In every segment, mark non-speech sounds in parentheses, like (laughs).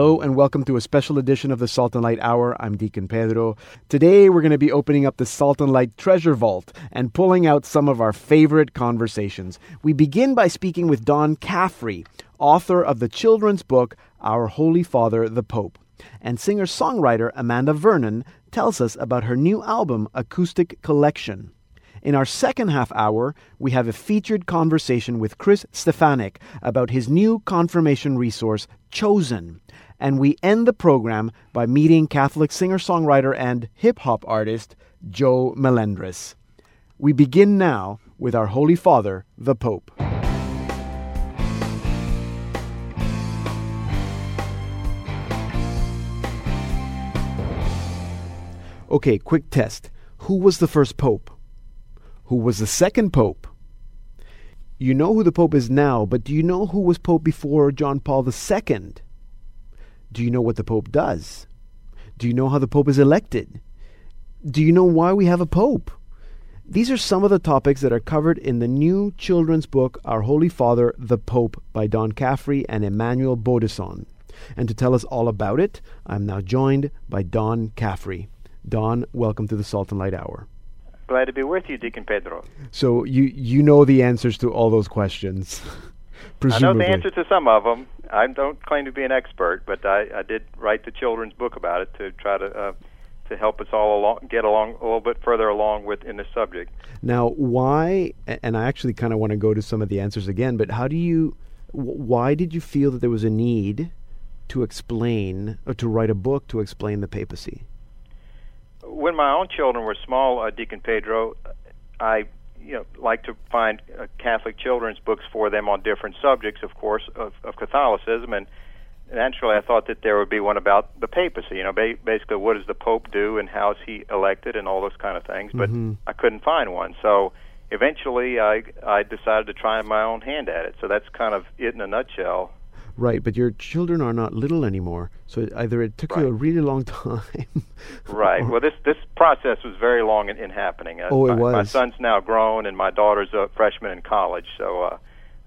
Hello and welcome to a special edition of the Salt and Light Hour. I'm Deacon Pedro. Today we're going to be opening up the Salt and Light Treasure Vault and pulling out some of our favorite conversations. We begin by speaking with Don Caffrey, author of the children's book Our Holy Father the Pope. And singer songwriter Amanda Vernon tells us about her new album, Acoustic Collection. In our second half hour, we have a featured conversation with Chris Stefanick about his new confirmation resource, Chosen. And we end the program by meeting Catholic singer songwriter and hip hop artist Joe Melendrez. We begin now with our Holy Father, the Pope. Okay, quick test. Who was the first Pope? Who was the second Pope? You know who the Pope is now, but do you know who was Pope before John Paul II? Do you know what the Pope does? Do you know how the Pope is elected? Do you know why we have a Pope? These are some of the topics that are covered in the new children's book, Our Holy Father, the Pope, by Don Caffrey and Emmanuel Beaudesson. And to tell us all about it, I'm now joined by Don Caffrey. Don, welcome to the Salt and Light Hour. Glad to be with you, Deacon Pedro. So you you know the answers to all those questions. (laughs) I know the answer to some of them. I don't claim to be an expert, but I, I did write the children's book about it to try to uh, to help us all along, get along a little bit further along with in this subject. Now, why? And I actually kind of want to go to some of the answers again. But how do you? Why did you feel that there was a need to explain or to write a book to explain the papacy? when my own children were small, uh, Deacon Pedro, I you know like to find uh, Catholic children's books for them on different subjects, of course, of, of Catholicism, and naturally I thought that there would be one about the papacy. You know, ba- basically what does the Pope do and how is he elected and all those kind of things. But mm-hmm. I couldn't find one, so eventually I I decided to try my own hand at it. So that's kind of it in a nutshell. Right, but your children are not little anymore, so either it took right. you a really long (laughs) time. right. Well, this this process was very long in, in happening. Uh, oh, it my, was. My son's now grown, and my daughter's a freshman in college. So, uh,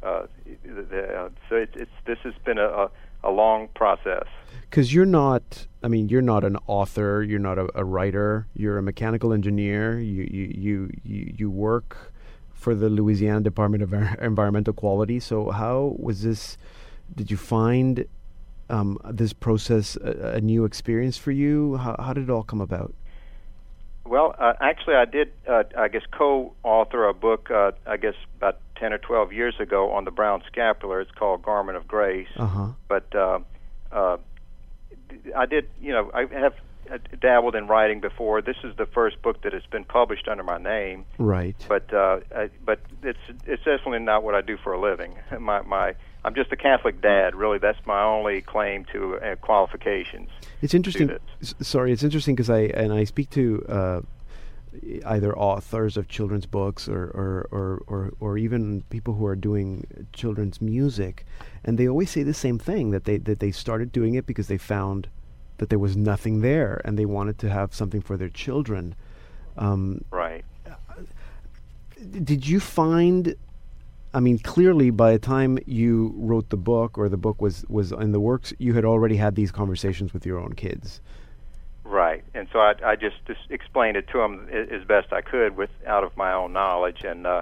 uh, the, uh, so it, it's this has been a, a, a long process. Because you're not, I mean, you're not an author. You're not a, a writer. You're a mechanical engineer. You you you you, you work for the Louisiana Department of Environmental Quality. So, how was this? Did you find um, this process a, a, new experience for you? How, how, did it all come about? Well, uh, actually, I did, uh, I guess, co-author a book, uh, I guess, about ten or twelve years ago on the brown scapular. It's called Garment of Grace. Uh-huh. But uh, uh, I did, you know, I have dabbled in writing before. This is the first book that has been published under my name. Right. But uh, I, but it's it's definitely not what I do for a living. (laughs) My my I'm just a Catholic dad. Really, that's my only claim to uh, qualifications. It's interesting. S- sorry, it's interesting because I and I speak to uh, either authors of children's books or or, or or or even people who are doing children's music, and they always say the same thing that they that they started doing it because they found that there was nothing there and they wanted to have something for their children. Um, right. Did you find I mean, clearly, by the time you wrote the book or the book was was in the works, you had already had these conversations with your own kids. Right, and so I, I just, just explained it to them as best I could, with out of my own knowledge, and uh,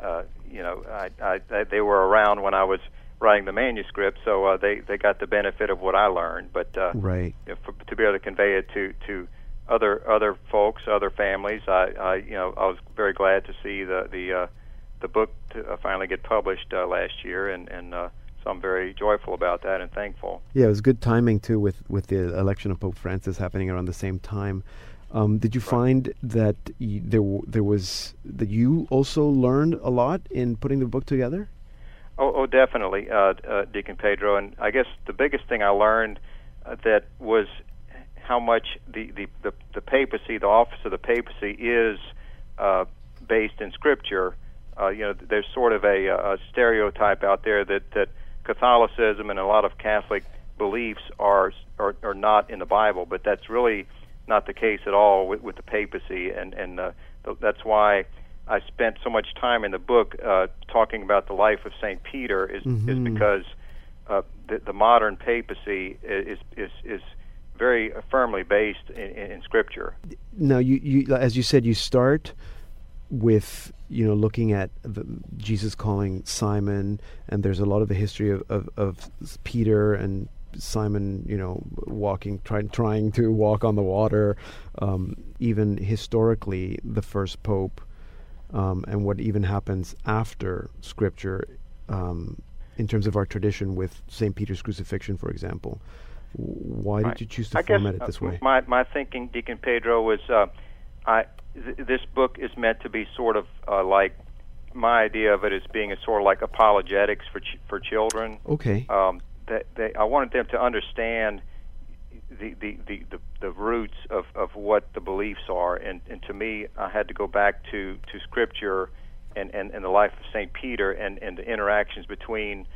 uh, you know, I, I, they were around when I was writing the manuscript, so uh, they they got the benefit of what I learned. But uh, right, for, to be able to convey it to to other other folks, other families, I, I you know, I was very glad to see the the uh, the book to uh, finally get published uh, last year, and and uh, so I'm very joyful about that and thankful. Yeah, it was good timing too with with the election of Pope Francis happening around the same time. Um, did you right. find that y- there w- there was that you also learned a lot in putting the book together? Oh, oh definitely, uh, uh, Deacon Pedro. And I guess the biggest thing I learned uh, that was how much the, the, the, the papacy, the office of the papacy, is uh, based in Scripture uh, you know, there's sort of a, a stereotype out there that that Catholicism and a lot of Catholic beliefs are, are are not in the Bible, but that's really not the case at all with, with the papacy, and and uh, th- that's why I spent so much time in the book uh, talking about the life of Saint Peter is mm-hmm. is because uh, the, the modern papacy is is is very firmly based in, in Scripture. Now, you, you as you said, you start with you know looking at the, Jesus calling Simon, and there's a lot of the history of, of, of Peter and Simon, you know, walking, trying trying to walk on the water. Um, even historically, the first pope, um, and what even happens after Scripture, um, in terms of our tradition with Saint Peter's crucifixion, for example. Why right. did you choose to I format guess, it this uh, way? My my thinking, Deacon Pedro, was uh, I th- this book is meant to be sort of uh, like my idea of it as being a sort of like apologetics for ch- for children. Okay. Um, that they, I wanted them to understand the the, the, the, the roots of, of what the beliefs are, and, and to me, I had to go back to, to Scripture and, and, and the life of Saint Peter and, and the interactions between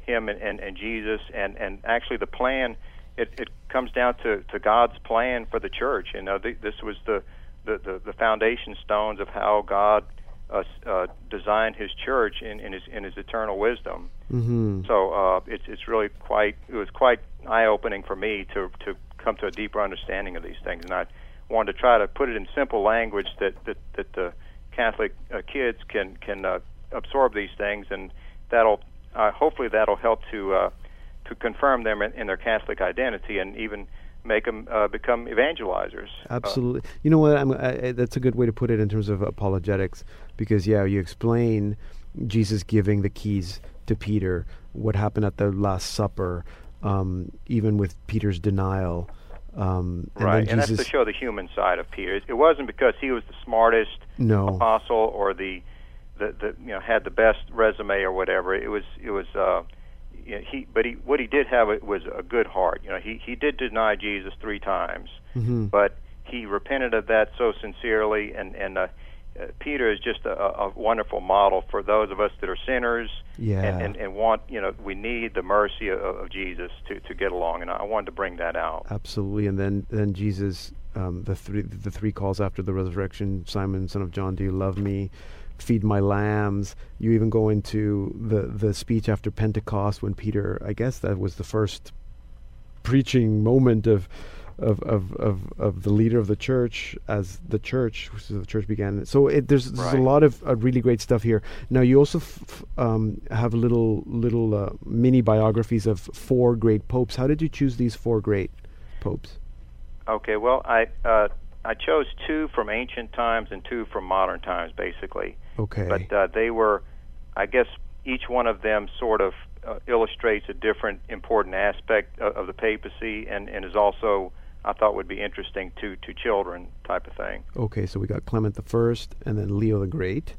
him and, and, and Jesus, and, and actually the plan. It, it comes down to, to God's plan for the church. You know, this was the, the, the, the foundation stones of how God uh, uh, designed His church in, in His in His eternal wisdom. Mm-hmm. So uh, it's it's really quite it was quite eye opening for me to to come to a deeper understanding of these things, and I wanted to try to put it in simple language that that that the Catholic uh, kids can can uh, absorb these things, and that'll uh, hopefully that'll help to uh, to confirm them in, in their Catholic identity, and even make them uh, become evangelizers. Absolutely. Uh, you know what? I, that's a good way to put it in terms of apologetics, because yeah, you explain Jesus giving the keys to Peter, what happened at the Last Supper, um, even with Peter's denial. Um, and right, and that's to show the human side of Peter. It wasn't because he was the smartest no. apostle or the, the, the you know had the best resume or whatever. It was it was uh, you know, he but he what he did have was a good heart. You know, he he did deny Jesus three times, mm-hmm. but he repented of that so sincerely, and and uh, uh, Peter is just a, a wonderful model for those of us that are sinners yeah. and, and, and want you know we need the mercy of, of Jesus to, to get along, and I wanted to bring that out. Absolutely, and then then Jesus, um, the three the three calls after the resurrection: Simon, son of John, do you love me? Feed my lambs. You even go into the the speech after Pentecost when Peter, I guess that was the first preaching moment of of, of, of, of the leader of the church as the church, so the church began. So it, there's, there's right. a lot of uh, really great stuff here. Now you also f- um, have little little uh, mini biographies of four great popes. How did you choose these four great popes? Okay, well I uh, I chose two from ancient times and two from modern times, basically. Okay, but uh, they were, I guess, each one of them sort of uh, illustrates a different important aspect of, of the papacy and, and is also I thought would be interesting to to children type of thing. Okay, so we got Clement the First, and then Leo the Great,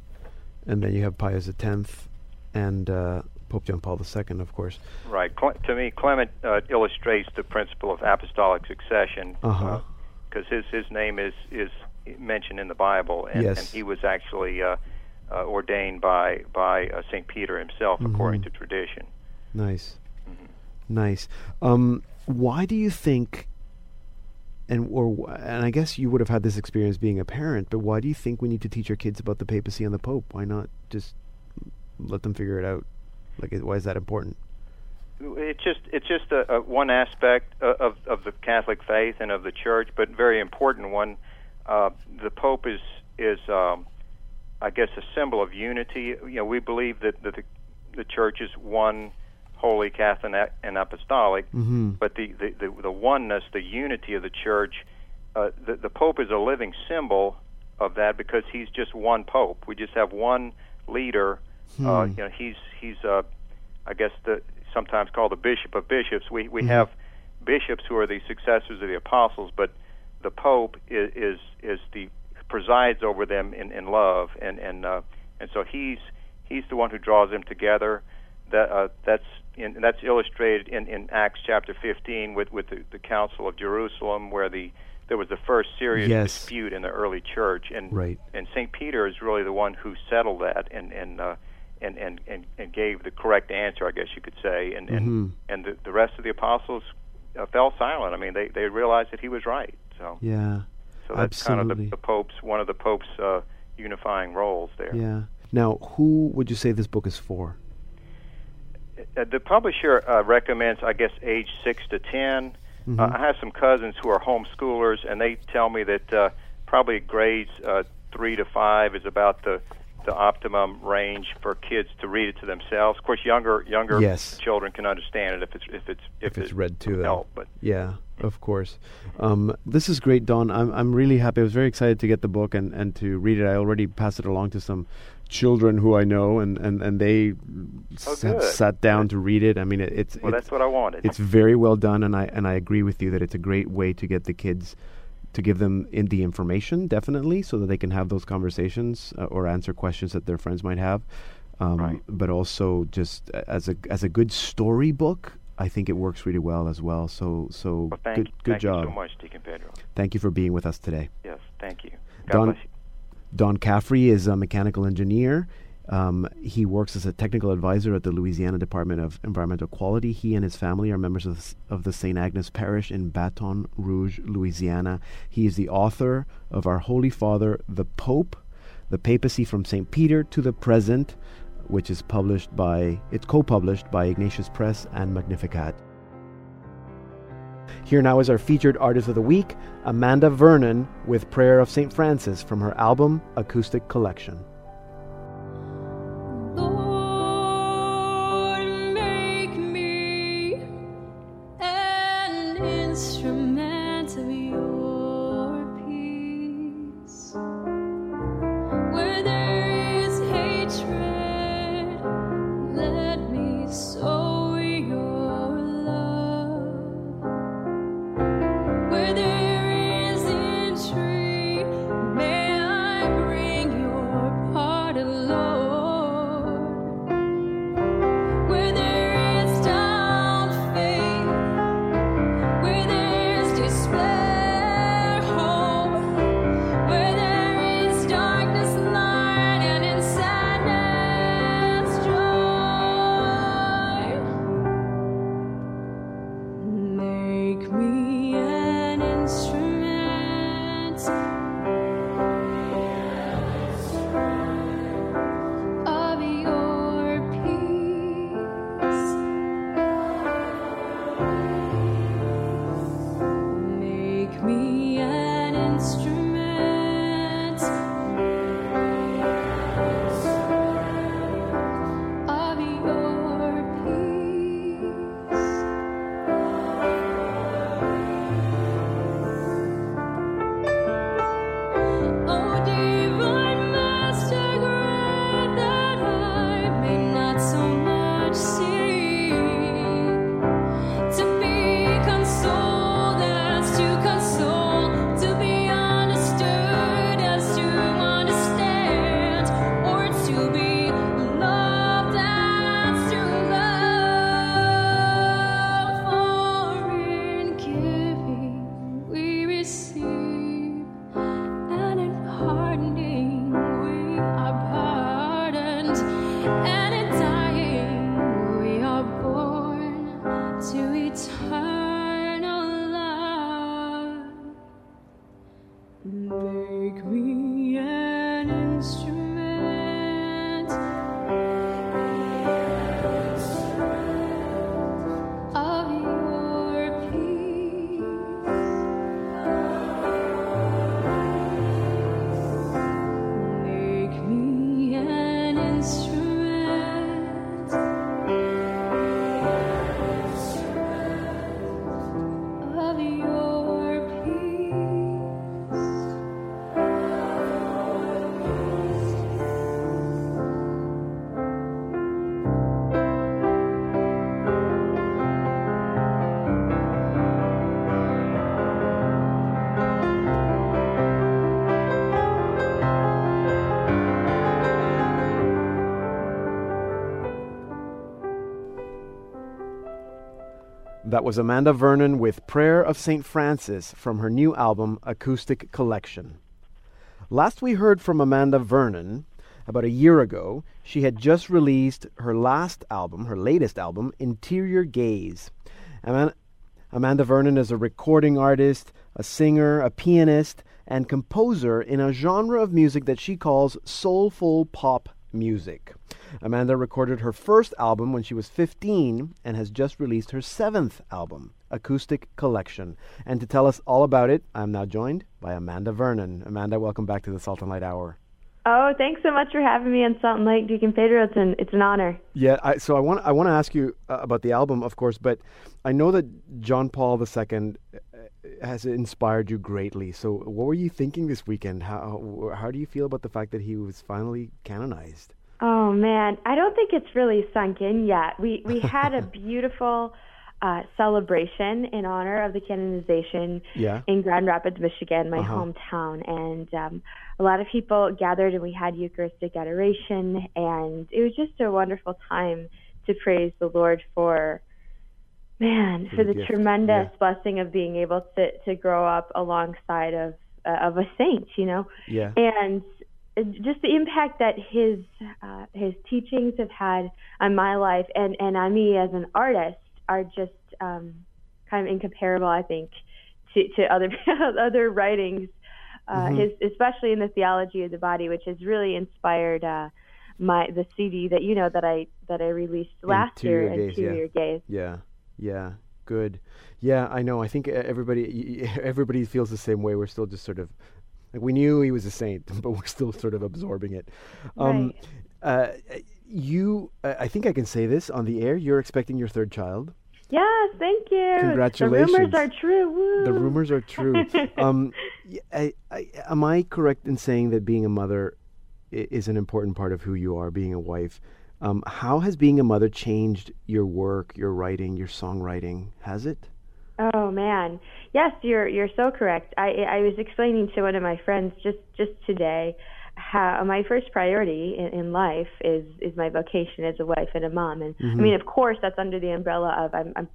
and then you have Pius the Tenth, and uh, Pope John Paul II, of course. Right. Cle- to me, Clement uh, illustrates the principle of apostolic succession because uh-huh. uh, his his name is is mentioned in the Bible, and, yes. and he was actually uh, uh, ordained by by uh, Saint Peter himself, mm-hmm. according to tradition. Nice, mm-hmm. nice. Um, why do you think and or and I guess you would have had this experience being a parent, but why do you think we need to teach our kids about the papacy and the pope? Why not just let them figure it out? Like, why is that important? It's just it's just a, a one aspect of of the Catholic faith and of the Church, but very important one. Uh, the Pope is is um, I guess a symbol of unity. You know, we believe that, that the the Church is one holy, Catholic, and apostolic. Mm-hmm. But the, the, the, the, oneness, the unity of the church, uh, the, the Pope is a living symbol of that because he's just one Pope. We just have one leader. Hmm. Uh, you know, he's he's uh, I guess the sometimes called the Bishop of Bishops. We we mm-hmm. have bishops who are the successors of the apostles, but the Pope is is, is the presides over them in, in love, and and uh, and so he's he's the one who draws them together. That uh, that's in, that's illustrated in, in Acts chapter 15 with, with the, the Council of Jerusalem, where the there was the first serious yes. dispute in the early church, and right. and Saint Peter is really the one who settled that and and uh, and, and, and and gave the correct answer, I guess you could say, and and mm-hmm. and the, the rest of the apostles uh, fell silent. I mean, they they realized that he was right. So yeah, so that's absolutely. kind of the, the Pope's one of the Pope's uh, unifying roles there. Yeah. Now, who would you say this book is for? Uh, the publisher uh, recommends, I guess, age six to 10 Mm-hmm. Uh, I have some cousins who are homeschoolers, and they tell me that uh, probably grades uh, three to five is about the the optimum range for kids to read it to themselves. Of course, younger younger Yes. children can understand it if it's if it's if, if it's it read to them. but Yeah, of course. Um, this is great, Don. I'm I'm really happy. I was very excited to get the book and, and to read it. I already passed it along to some children who I know, and and and they Oh, s- have good. sat down to read it. I mean, it, it's well, it's, that's what I wanted. it's very well done, and I and I agree with you that it's a great way to get the kids. To give them in the information, definitely, so that they can have those conversations uh, or answer questions that their friends might have. Um, Right. But also, just as a as a good storybook, I think it works really well as well. So so well, thank good you. good thank job. you so much, Deacon Pedro. Thank you for being with us today. Yes, thank you. God Don- you. Don Caffrey is a mechanical engineer. Um, he works as a technical advisor at the Louisiana Department of Environmental Quality. He and his family are members of, of the St. Agnes Parish in Baton Rouge, Louisiana. He is the author of Our Holy Father, the Pope, the Papacy from St. Peter to the Present, which is published by, it's co-published by Ignatius Press and Magnificat. Here now is our featured artist of the week, Amanda Vernon, with Prayer of St. Francis from her album Acoustic Collection. That was Amanda Vernon with Prayer of St. Francis from her new album Acoustic Collection. Last we heard from Amanda Vernon, about a year ago, she had just released her last album, her latest album, Interior Gaze. Aman- Amanda Vernon is a recording artist, a singer, a pianist, and composer in a genre of music that she calls soulful pop music. Amanda recorded her first album when she was 15 and has just released her seventh album, Acoustic Collection. And to tell us all about it, I'm now joined by Amanda Vernon. Amanda, welcome back to the Salt and Light Hour. Oh, thanks so much for having me on Salt and Light, Deacon Pedro. It's an it's an honor. Yeah, I, so I want I want to ask you uh, about the album, of course, but I know that John Paul II uh, has inspired you greatly. So, what were you thinking this weekend? How how do you feel about the fact that he was finally canonized? Oh man, I don't think it's really sunk in yet. We we had a (laughs) beautiful uh, celebration in honor of the canonization Yeah. in Grand Rapids, Michigan, my Uh-huh. hometown, and um, a lot of people gathered and we had Eucharistic adoration, and it was just a wonderful time to praise the Lord for. Man, For for the gift, tremendous yeah. blessing of being able to to grow up alongside of uh, of a saint, you know, Yeah. and just the impact that his uh, his teachings have had on my life and and on me as an artist are just um, kind of incomparable. I think to to other (laughs) other writings, uh, Mhm. his especially in the theology of the body, which has really inspired. Uh, my the CD that you know that I that I released last Interior year, Gaze, yeah. Interior Gaze. Yeah, yeah, good. Yeah, I know. I think everybody (laughs) everybody feels the same way. We're still just sort of like we knew he was a saint, (laughs) but we're still sort of absorbing it. Um, uh, you, uh, I think I can say this on the air. You're expecting your third child. Yes, thank you. Congratulations. The rumors are true. Woo. The rumors are true. (laughs) um, I, I, am I correct in saying that being a mother is an important part of who you are, being a wife? Um, how has being a mother changed your work, your writing, your songwriting? Has it? Oh man, yes, you're you're so correct. I I was explaining to one of my friends just just today how my first priority in, in life is is my vocation as a wife and a mom, and I mean, of course, that's under the umbrella of I'm, I'm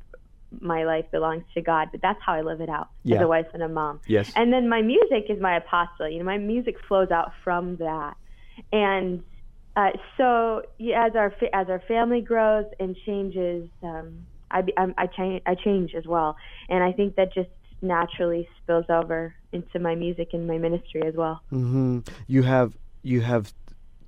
my life belongs to God, but that's how I live it out Yeah. as a wife and a mom. Yes. And then my music is my apostle. You know, my music flows out from that, and uh, so yeah, as our fa- as our family grows and changes, um, I I'm, I change I change as well, and I think that just naturally spills over into my music and my ministry as well. hmm You have you have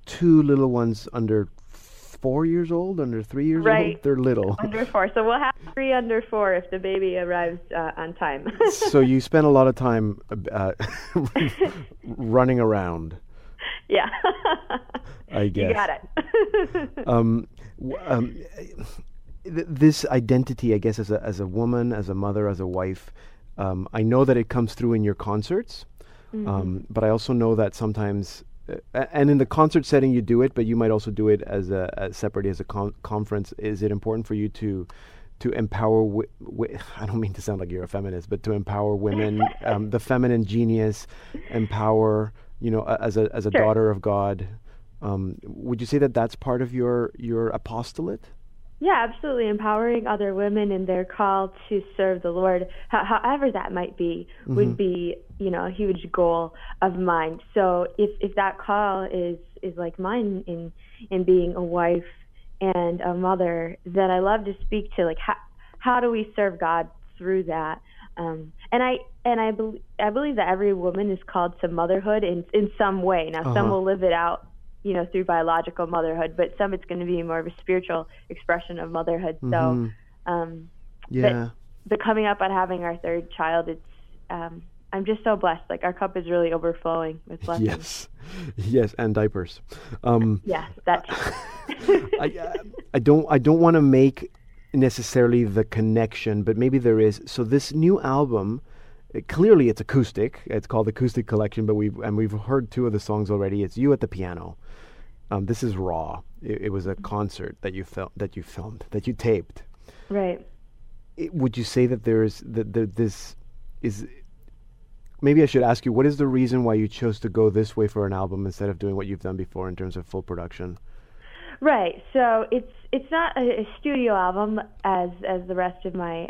two little ones under four years old, under three years Right. old. They're little. (laughs) Under four, so we'll have three under four if the baby arrives uh, on time. (laughs) so you spend a lot of time uh, (laughs) running around. yeah, I guess. you got it. um, w- um, th- this identity, I guess, as a as a woman, as a mother, as a wife, um, I know that it comes through in your concerts, um, but I also know that sometimes, uh, and in the concert setting, you do it, but you might also do it as a as separately as a con- conference. Is it important for you to? To empower, wi- wi- (laughs) I don't mean to sound like you're a feminist, but to empower women, (laughs) um, the feminine genius, empower, you know, a- as a as a Sure. daughter of God. Um, would you say that that's part of your your apostolate? Yeah, absolutely. Empowering other women in their call to serve the Lord, ho- however that might be, would be you know a huge goal of mine. So if if that call is is like mine in in being a wife and a mother, then I love to speak to like how how do we serve God through that. Um, and I and I believe I believe that every woman is called to motherhood in in some way. Now, some Uh-huh. will live it out you know, through biological motherhood, but some it's going to be more of a spiritual expression of motherhood. So, Mhm. um, Yeah. but coming up on having our third child, it's, um, I'm just so blessed. Like our cup is really overflowing with blessings. Yes. Yes, and diapers. Um, Yeah, that. (laughs) I, I don't I don't want to make necessarily the connection, but maybe there is. So this new album, uh, clearly it's acoustic. It's called Acoustic Collection, but we've and we've heard two of the songs already. It's you at the piano. Um, this is raw. It, it was a concert that you fil- that you filmed that you taped. right. it, would you say that there is that there, this is maybe I should ask you what is the reason why you chose to go this way for an album instead of doing what you've done before in terms of full production? Right. So it's it's not a, a studio album as as the rest of my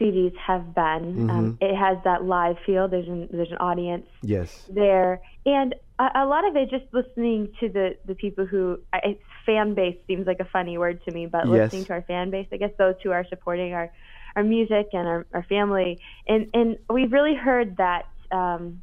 CDs have been. Um, it has that live feel. There's an there's an audience Yes. there, and a, a lot of it just listening to the the people who I- it's fan base seems like a funny word to me, but Yes. listening to our fan base, I guess those who are supporting our our music and our, our family, and and we've really heard that. Um,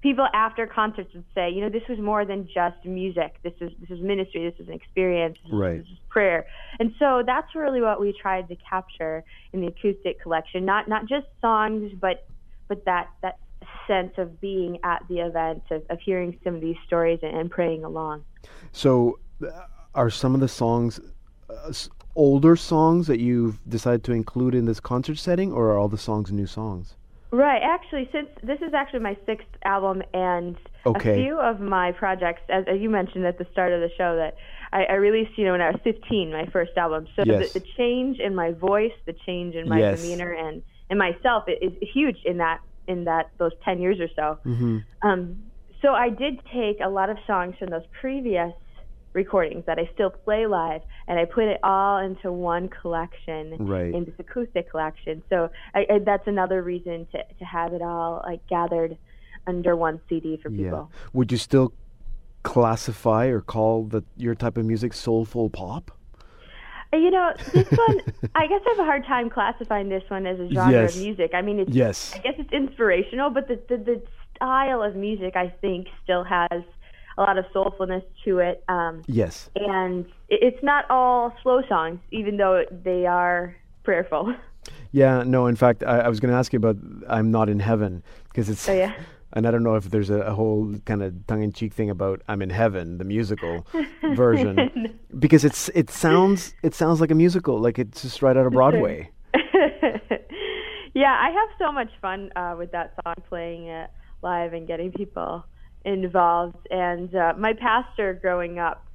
people after concerts would say, you know, this was more than just music. This is this is ministry. This is an experience. This is- Right. This is prayer. And so that's really what we tried to capture in the acoustic collection. Not not just songs, but but that that sense of being at the event, of, of hearing some of these stories and, and praying along. So, uh, are some of the songs uh, older songs that you've decided to include in this concert setting, or are all the songs new songs? Right. Actually, since this is actually my sixth album, and Okay. a few of my projects, as, as you mentioned at the start of the show, that I, I released, you know, when I was 15, my first album. So Yes. the, the change in my voice, the change in my Yes. demeanor, and and myself is huge in that in that those 10 years or so. Mm-hmm. Um, so I did take a lot of songs from those previous recordings that I still play live, and I put it all into one collection Right. in this acoustic collection. So I, I, that's another reason to to have it all like gathered under one CD for Yeah. people. Would you still classify or call the your type of music soulful pop? Uh, You know, this one, (laughs) I guess I have a hard time classifying this one as a genre Yes. of music. I mean, it's Yes. I guess it's inspirational, but the, the the style of music I think still has a lot of soulfulness to it. Um, Yes. and it's not all slow songs, even though they are prayerful. (laughs) Yeah. No. In fact, I, I was going to ask you about "I'm Not in Heaven" because it's. Oh, yeah. (laughs) And I don't know if there's a, a whole kind of tongue-in-cheek thing about "I'm in Heaven," the musical (laughs) version, because it's it sounds it sounds like a musical, like it's just right out of Broadway. yeah, I have so much fun uh, with that song, playing it live and getting people involved. And uh, my pastor growing up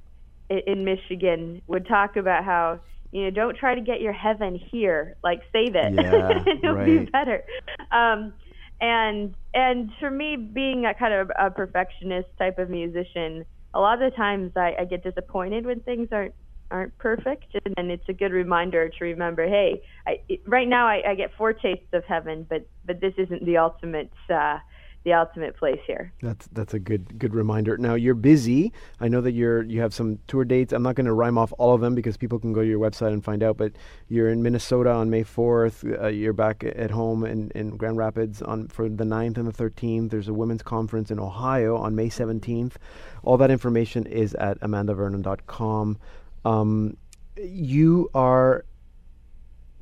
in, in Michigan would talk about how you know don't try to get your heaven here, like save it. Yeah, (laughs) It'll be better. Um, and and for me, being a kind of a perfectionist type of musician, a lot of the times I, I get disappointed when things aren't aren't perfect, and, and it's a good reminder to remember, hey, I, it, right now I, I get foretastes of heaven, but but this isn't the ultimate uh, the ultimate place here. That's that's a good good reminder. Now you're busy. I know that you're you have some tour dates. I'm not going to rhyme off all of them because people can go to your website and find out. But you're in Minnesota on May 4th. Uh, you're back at home in, in Grand Rapids on for the 9th and the 13th. There's a women's conference in Ohio on May 17th. All that information is at amandavernon.com. Um, you are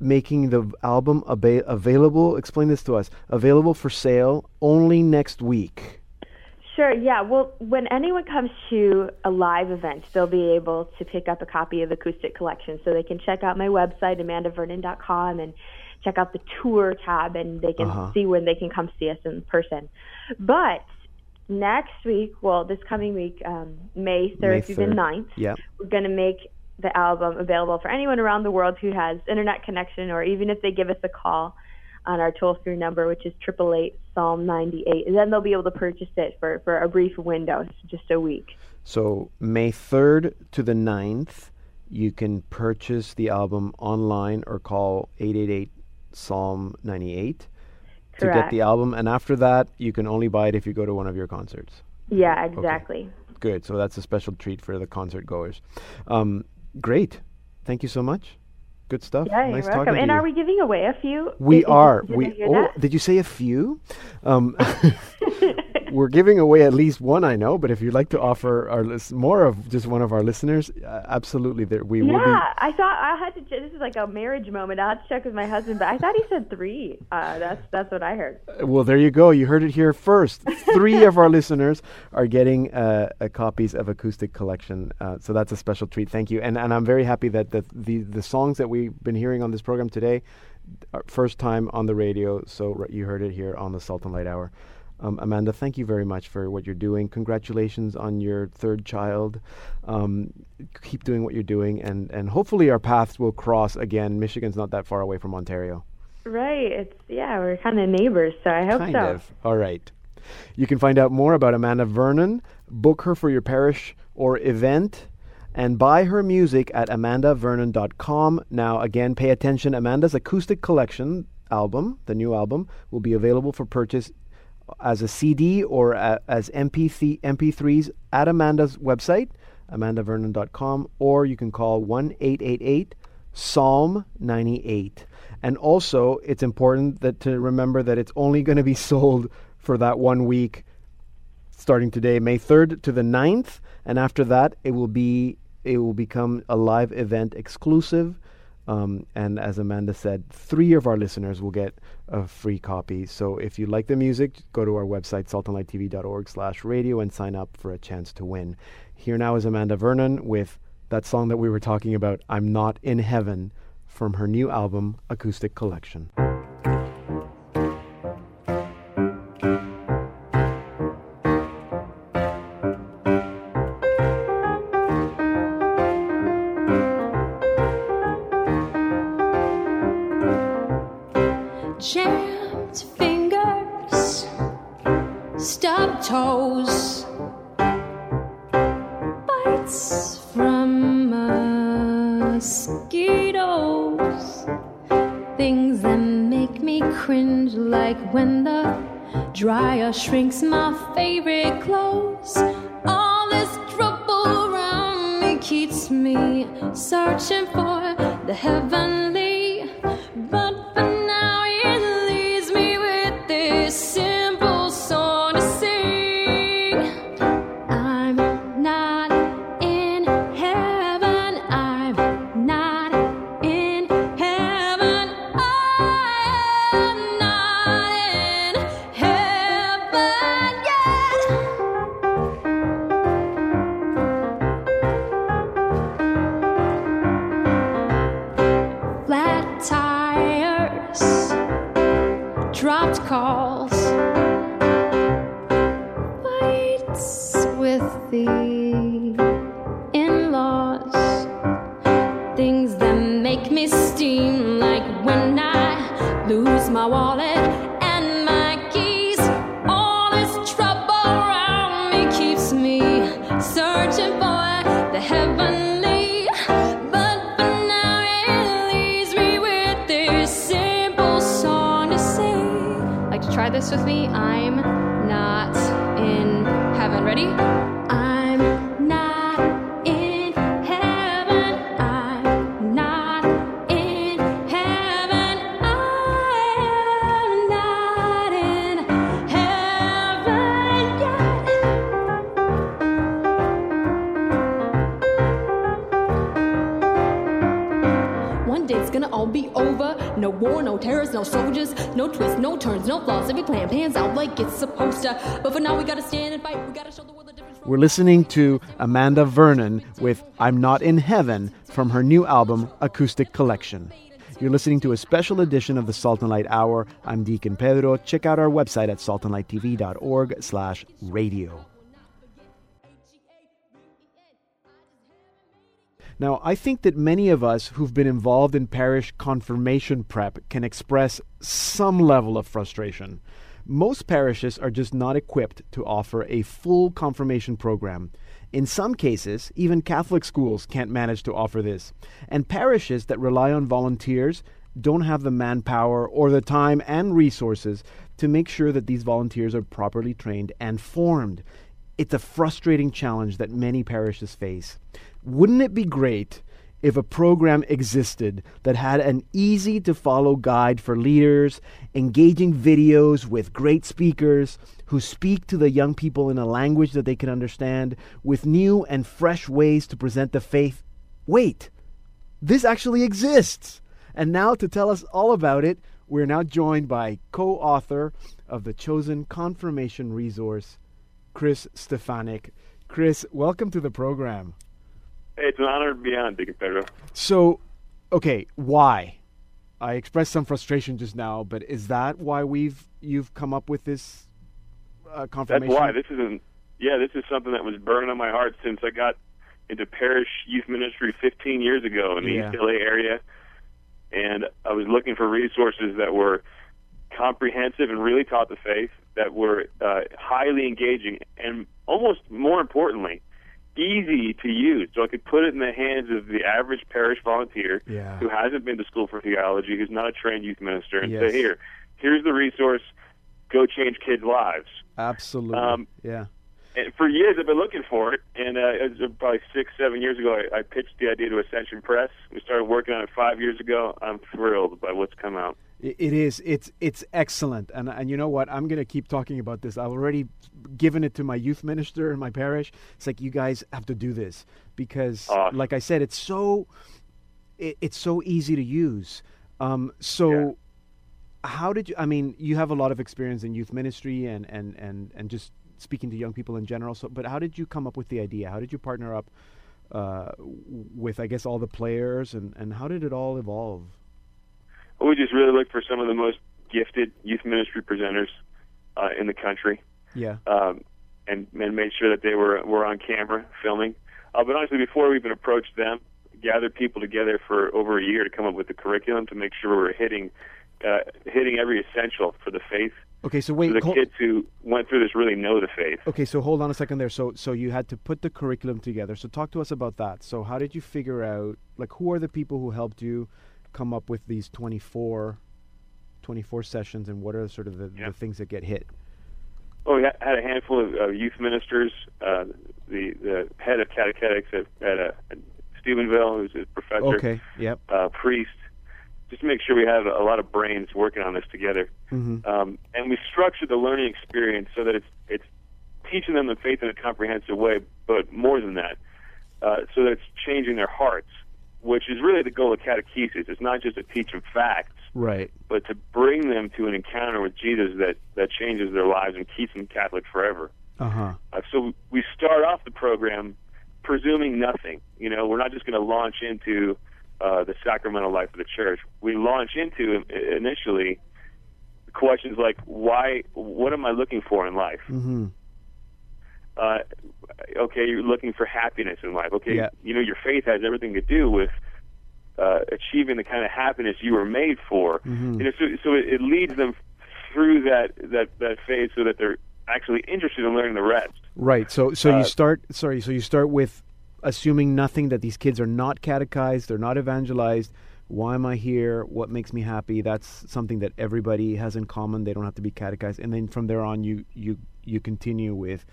making the album aba- available. Explain this to us. Available for sale only next week. Sure, yeah. Well, when anyone comes to a live event, they'll be able to pick up a copy of Acoustic Collection. So they can check out my website, amandavernon.com, and check out the tour tab, and they can Uh-huh. see when they can come see us in person. But next week, well, this coming week, um, May 3rd May through the 3rd. 9th, Yeah. we're going to make the album available for anyone around the world who has internet connection, or even if they give us a call on our toll free number, which is triple eight Psalm ninety eight, and then they'll be able to purchase it for for a brief window, just a week. So May 3rd to the 9th, you can purchase the album online or call 888 Psalm 98 to get the album. And after that, you can only buy it if you go to one of your concerts. Yeah, exactly. Good. So that's a special treat for the concert goers. Um, great. Thank you so much. Good stuff. Yeah, nice you're talking welcome. And you. are we giving away a few? We Did- did- are. did I we oh, that? did you say a few? Um, (laughs) we're giving away at least one, I know. But if you'd like to offer our lis- more of just one of our listeners, uh, absolutely, there we will be. Yeah, I thought I had to. ch- This is like a marriage moment. I had to check with my husband, but I thought he said three. Uh, that's that's what I heard. Well, there you go. You heard it here first. Three of our (laughs) listeners are getting uh, uh, copies of Acoustic Collection, uh, so that's a special treat. Thank you, and and I'm very happy that the the, the songs that we've been hearing on this program today, are first time on the radio. So r- you heard it here on the Salt and Light Hour. Um, Amanda, thank you very much for what you're doing. Congratulations on your third child. Um, keep doing what you're doing, and and hopefully our paths will cross again. Michigan's not that far away from Ontario. Right. It's yeah, we're kind of neighbors, so I hope Kind so. of. All right. You can find out more about Amanda Vernon, book her for your parish or event, and buy her music at amandavernon.com. Now, again, pay attention. Amanda's Acoustic Collection album, the new album, will be available for purchase as a CD or a, as MP3, MP3s at Amanda's website, amandavernon.com, or you can call 1 888 Psalm 98. And also, it's important that to remember that it's only going to be (laughs) sold for that one week starting today, May 3rd to the 9th, and after that, it will be it will become a live event exclusive. Um, and as Amanda said, three of our listeners will get a free copy. So if you like the music, go to our website, saltandlighttv.org slash radio and sign up for a chance to win. Here now is Amanda Vernon with that song that we were talking about, I'm Not in Heaven, from her new album, Acoustic Collection. Lose my wallet and my keys. All this trouble around me keeps me searching for the heavenly. But for now, it leaves me with this simple song to sing. Like to try this with me? I'm not in heaven. Ready? No twists, no turns, no flaws. Every plan pans out like it's supposed to. But for now, we gotta stand and fight. We gotta show the world the difference. We're listening to Amanda Vernon with I'm Not in Heaven from her new album, Acoustic Collection. You're listening to a special edition of the Salt and Light Hour. I'm Deacon Pedro. Check out our website at saltandlighttv.org slash radio. Now, I think that many of us who've been involved in parish confirmation prep can express some level of frustration. Most parishes are just not equipped to offer a full confirmation program. In some cases, even Catholic schools can't manage to offer this. And parishes that rely on volunteers don't have the manpower or the time and resources to make sure that these volunteers are properly trained and formed. It's a frustrating challenge that many parishes face. Wouldn't it be great if a program existed that had an easy to follow guide for leaders, engaging videos with great speakers who speak to the young people in a language that they can understand, with new and fresh ways to present the faith? Wait, this actually exists! And now to tell us all about it, we're now joined by co author of the chosen confirmation resource, Chris Stefanick. Chris, welcome to the program. It's an honor to be on, Deacon Pedro. So, okay, why? I expressed some frustration just now, but is that why we've you've come up with this uh, That's confirmation? why this isn't. Yeah, this is something that was burning on my heart since I got into parish youth ministry 15 years ago in the Yeah. East LA area, and I was looking for resources that were comprehensive and really taught the faith, that were uh, highly engaging, and almost more importantly, easy to use. So I could put it in the hands of the average parish volunteer Yeah. who hasn't been to school for theology, who's not a trained youth minister, and Yes. say, "Here, here's the resource. Go change kids' lives." Absolutely. Um, yeah. And for years, I've been looking for it. And uh, it was probably six, seven years ago, I, I pitched the idea to Ascension Press. We started working on it five years ago. I'm thrilled by what's come out. It is. It's it's excellent, and and you know what? I'm gonna keep talking about this. I've already given it to my youth minister in my parish. It's like you guys have to do this because, like I said, it's so it, it's so easy to use. Um, so, how did you? I mean, you have a lot of experience in youth ministry and and and and just speaking to young people in general. So, but how did you come up with the idea? How did you partner up uh, with, I guess, all the players, and and how did it all evolve? We just really looked for some of the most gifted youth ministry presenters uh, in the country, Yeah. um, and and made sure that they were were on camera filming. Uh, but honestly, before we even approached them, gathered people together for over a year to come up with the curriculum to make sure we were hitting uh, hitting every essential for the faith. Okay, so So wait. the hol- kids who went through this really know the faith. Okay, so hold on a second there. So so you had to put the curriculum together. So talk to us about that. So how did you figure out like who are the people who helped you come up with these 24 24 sessions and what are sort of the, Yeah. the things that get hit? Well, we had a handful of uh, youth ministers. Uh, the the head of catechetics at, at, uh, Steubenville, who's a professor, Okay. Yep. uh, priest, just to make sure we have a lot of brains working on this together. Mhm. Um, and we structured the learning experience so that it's it's teaching them the faith in a comprehensive way, but more than that, uh, so that it's changing their hearts, which is really the goal of catechesis. It's not just to teach them facts, Right. but to bring them to an encounter with Jesus that that changes their lives and keeps them Catholic forever. Uh-huh. Uh, so we start off the program presuming nothing. You know, we're not just going to launch into uh, the sacramental life of the church. We launch into initially questions like, why? What am I looking for in life? Mhm. Uh, okay, you're looking for happiness in life. Okay, Yeah. you know, your faith has everything to do with uh, achieving the kind of happiness you were made for. Mhm. You know, so, so it, it leads them through that that that phase so that they're actually interested in learning the rest. Right. So so Uh, you start sorry, so you start with assuming nothing that these kids are not catechized, they're not evangelized. Why am I here? What makes me happy? That's something that everybody has in common. They don't have to be catechized. And then from there on you you you continue with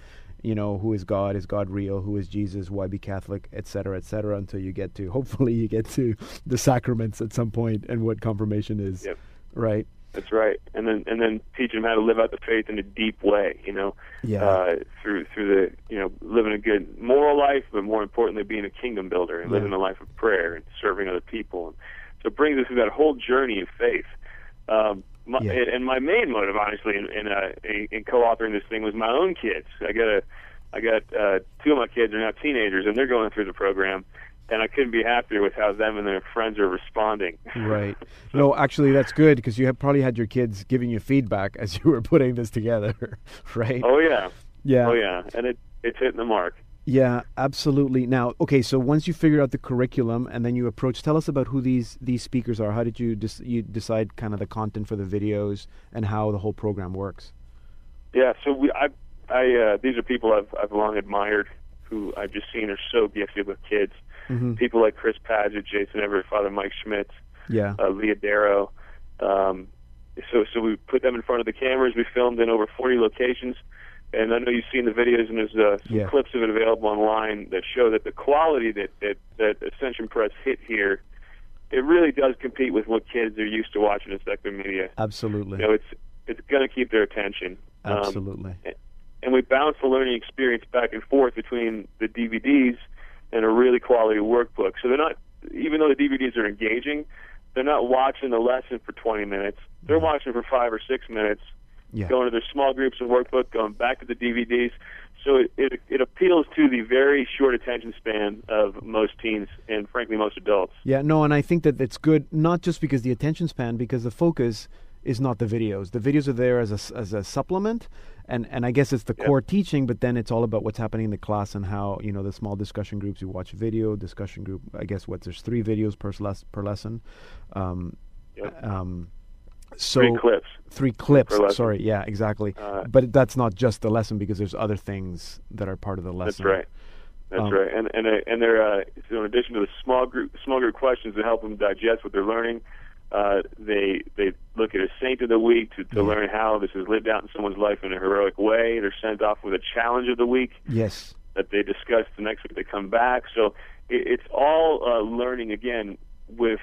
you know, who is God? Is God real? Who is Jesus? Why be Catholic? Et cetera, et cetera, until you get to, (laughs) hopefully, you get to the sacraments at some point and what confirmation is. Yep. Right. That's right, and then and then teach them how to live out the faith in a deep way. You know, Yeah. uh, through through the you know living a good moral life, but more importantly, being a kingdom builder and Yeah. living a life of prayer and serving other people. And so it brings us through that whole journey of faith. Um, my, Yeah. And my main motive, honestly, in in, uh, in in co-authoring this thing was my own kids. I got a I got uh, two of my kids are now teenagers, and they're going through the program. And I couldn't be happier with how them and their friends are responding. Right. (laughs) No, actually, that's good because you have probably had your kids giving you feedback as you were putting this together, (laughs) right? Oh yeah, yeah. oh yeah, and it it's hitting the mark. Yeah, absolutely. Now, okay, so once you figured out the curriculum and then you approach, tell us about who these these speakers are. How did you dis- you decide kind of the content for the videos and how the whole program works? Yeah, so we, I, I, uh, these are people I've I've long admired, who I've just seen are so gifted with kids. Mm-hmm. People like Chris Padgett, Jason Evert, Father Mike Schmitz, Yeah. uh, Leah Darrow. Um, so, so we put them in front of the cameras. We filmed in over 40 locations, and I know you've seen the videos, and there's uh, some Yeah. clips of it available online that show that the quality that that, that Ascension Press hit here, it really does compete with what kids are used to watching in secular media. Absolutely. You know, it's it's going to keep their attention. Um, Absolutely. and we bounce the learning experience back and forth between the DVDs and a really quality workbook. So they're not, even though the DVDs are engaging, they're not watching the lesson for 20 minutes. They're watching for five or six minutes, yeah. going to their small groups and workbook, going back to the DVDs. So it, it, it appeals to the very short attention span of most teens and, frankly, most adults. Yeah, no, and I think that it's good not just because the attention span, because the focus is not the videos. The videos are there as a, as a supplement, and, and I guess it's the Yep. core teaching, but then it's all about what's happening in the class and how, you know, the small discussion groups, you watch a video, discussion group, I guess what, there's three videos per, les- per lesson. Um, Yep. um, so Three clips. Three clips, sorry, yeah, exactly. Uh, but that's not just the lesson because there's other things that are part of the lesson. That's right. That's Um, right. And and uh, and they're uh, so in addition to the small group small group questions to help them digest what they're learning, uh, they they look at a saint of the week to, to Yeah. learn how this is lived out in someone's life in a heroic way. They're sent off with a challenge of the week Yes. that they discuss the next week they come back. So it, it's all uh, learning again with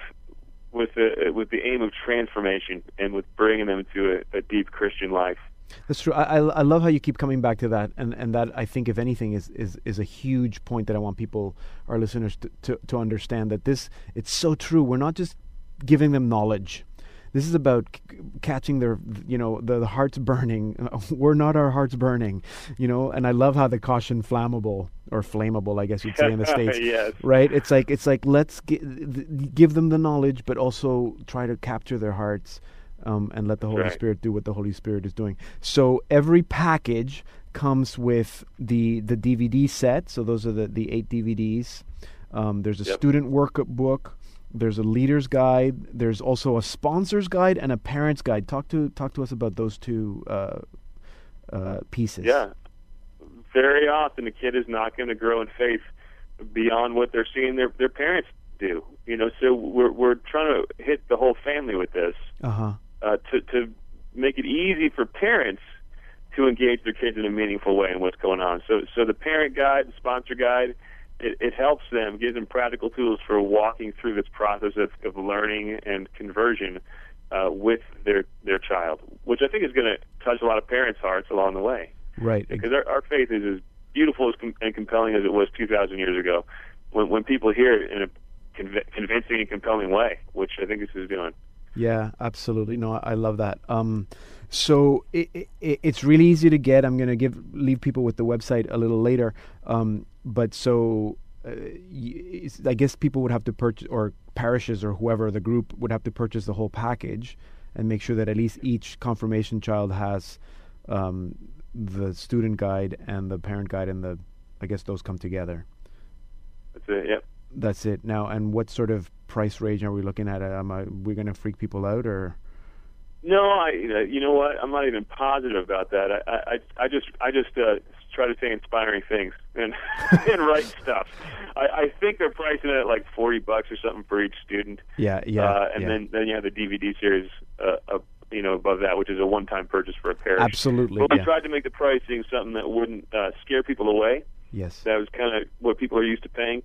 with the with the aim of transformation and with bringing them to a, a deep Christian life. That's true. I, I, love how you keep coming back to that, and, and that I think, if anything, is, is, is a huge point that I want people, our listeners, to, to, to understand that this it's so true. We're not just giving them knowledge. This is about c- catching their, you know, the, the hearts burning. (laughs) We're not our hearts burning, you know. And I love how the caution flammable or flammable, I guess you'd say in the (laughs) states, yes. right? It's like it's like let's gi- give them the knowledge, but also try to capture their hearts um, and let the Holy Right. Spirit do what the Holy Spirit is doing. So every package comes with the the DVD set. So those are the the eight DVDs. Um, there's a Yep. student workbook. There's a leader's guide. There's also a sponsor's guide and a parent's guide. Talk to talk to us about those two uh, uh, pieces. Yeah. Very often, a kid is not going to grow in faith beyond what they're seeing their their parents do. You know, so we're we're trying to hit the whole family with this Uh huh. uh, to to make it easy for parents to engage their kids in a meaningful way in what's going on. So so the parent guide, the sponsor guide, it, it helps them, gives them practical tools for walking through this process of, of learning and conversion uh, with their their child, which I think is going to touch a lot of parents' hearts along the way Right. because our, our faith is as beautiful as com- and compelling as it was 2,000 years ago. When when people hear it in a conv- convincing and compelling way, which I think this is doing. Yeah, absolutely. No, I love that. Um, so it, it, it's really easy to get. I'm going to give leave people with the website a little later. Um, but so uh, I guess people would have to purchase, or parishes or whoever the group would have to purchase the whole package, and make sure that at least each confirmation child has um, the student guide and the parent guide, and the I guess those come together. That's it. Yep. That's it. Now, and what sort of price range are we looking at? Am I, we going to freak people out or? No, I. You know what? I'm not even positive about that. I. I. I just. I just uh, try to say inspiring things and (laughs) and write stuff. I, I think they're pricing it at like forty bucks or something for each student. Yeah, yeah. Uh, and yeah. then then you have the DVD series. Uh, uh, you know, above that, which is a one-time purchase for a parish. Absolutely. But we yeah. tried to make the pricing something that wouldn't uh, scare people away. Yes. That was kind of what people are used to paying.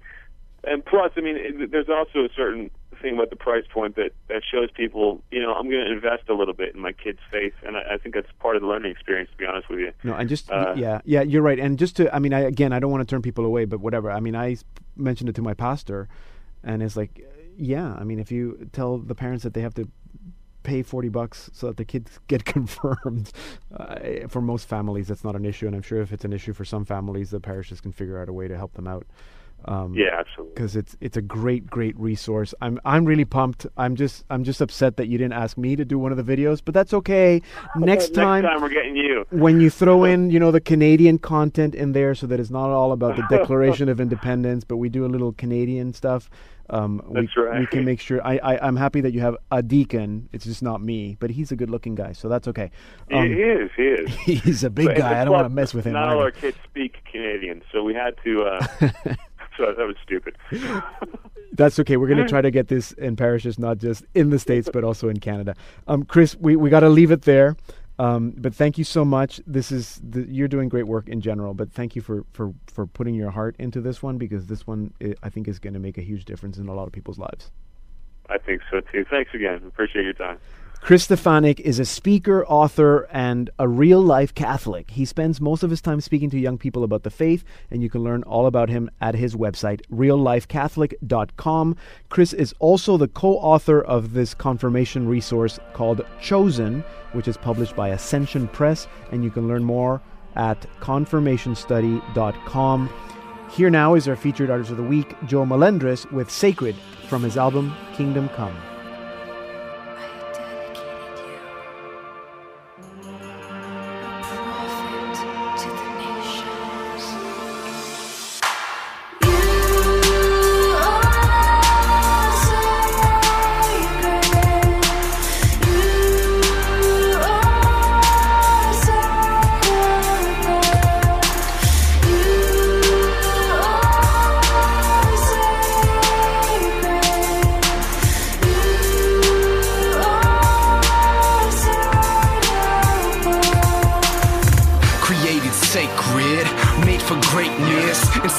And plus, I mean, it, there's also a certain thing about the price point that that shows people, you know, I'm going to invest a little bit in my kid's faith, and I, I think that's part of the learning experience. To be honest with you, No, and just Uh, yeah, yeah, you're right. And just to, I mean, I again, I don't want to turn people away, but whatever. I mean, I mentioned it to my pastor, and it's like, yeah, I mean, if you tell the parents that they have to pay 40 bucks so that the kids (laughs) get confirmed uh, for most families that's not an issue and i'm sure if it's an issue for some families the parishes can figure out a way to help them out um, yeah, absolutely. because it's it's a great great resource. I'm I'm really pumped. I'm just I'm just upset that you didn't ask me to do one of the videos, but that's okay. (laughs) Next time, next time we're getting you. when you throw (laughs) in you know the Canadian content in there, so that it's not all about the (laughs) Declaration of Independence, but we do a little Canadian stuff. Um, we, right. we can make sure. I, I I'm happy that you have a deacon. It's just not me, but he's a good looking guy, so that's okay. he, Um, he is. He is. he's a big But- guy. I don't want to mess with him. Not all our kids speak Canadian, so we had to. Uh, (laughs) so that was stupid. (laughs) That's okay. We're going (laughs) to try to get this in parishes, not just in the States, but also in Canada. Um, Chris, we, we got to leave it there. Um, but thank you so much. This is the, you're doing great work in general, but thank you for, for, for putting your heart into this one because this one I I think is going to make a huge difference in a lot of people's lives. I think so too. Thanks again. Appreciate your time. Chris Stefanick is a speaker, author, and a real life Catholic. He spends most of his time speaking to young people about the faith, and you can learn all about him at his website, reallifecatholic.com. Chris is also the co author of this confirmation resource called Chosen, which is published by Ascension Press, and you can learn more at confirmationstudy.com. Here now is our featured artist of the week, Joe Melendrez, with Sacred from his album Kingdom Come.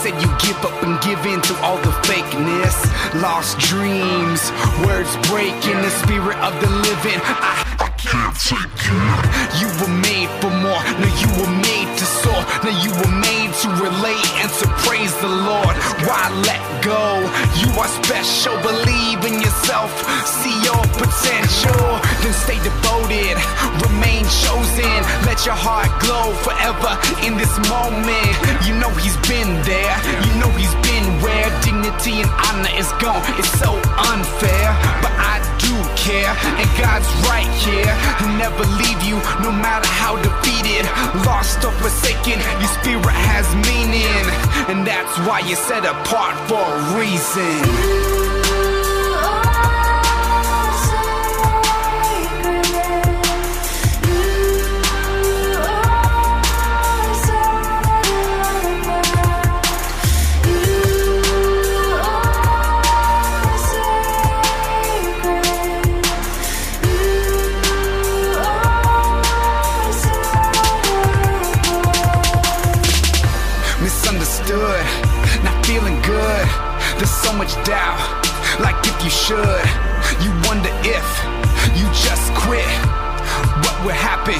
Instead, you give up and give in to all the fakeness. Lost dreams, words breaking the spirit of the living. I, You were made for more. No, you were made to soar. No, you were made to relate and to praise the Lord. Why let go? You are special. Believe in yourself. See your potential. Then stay devoted. Remain chosen. Let your heart glow forever in this moment. You know He's been there. You know He's been where dignity and honor is gone. It's so unfair, but I do care. And God's right here. He'll never leave you, no matter how defeated, lost or forsaken. Your spirit has meaning, and that's why you're set apart for a reason. Should. You wonder if you just quit. What will happen?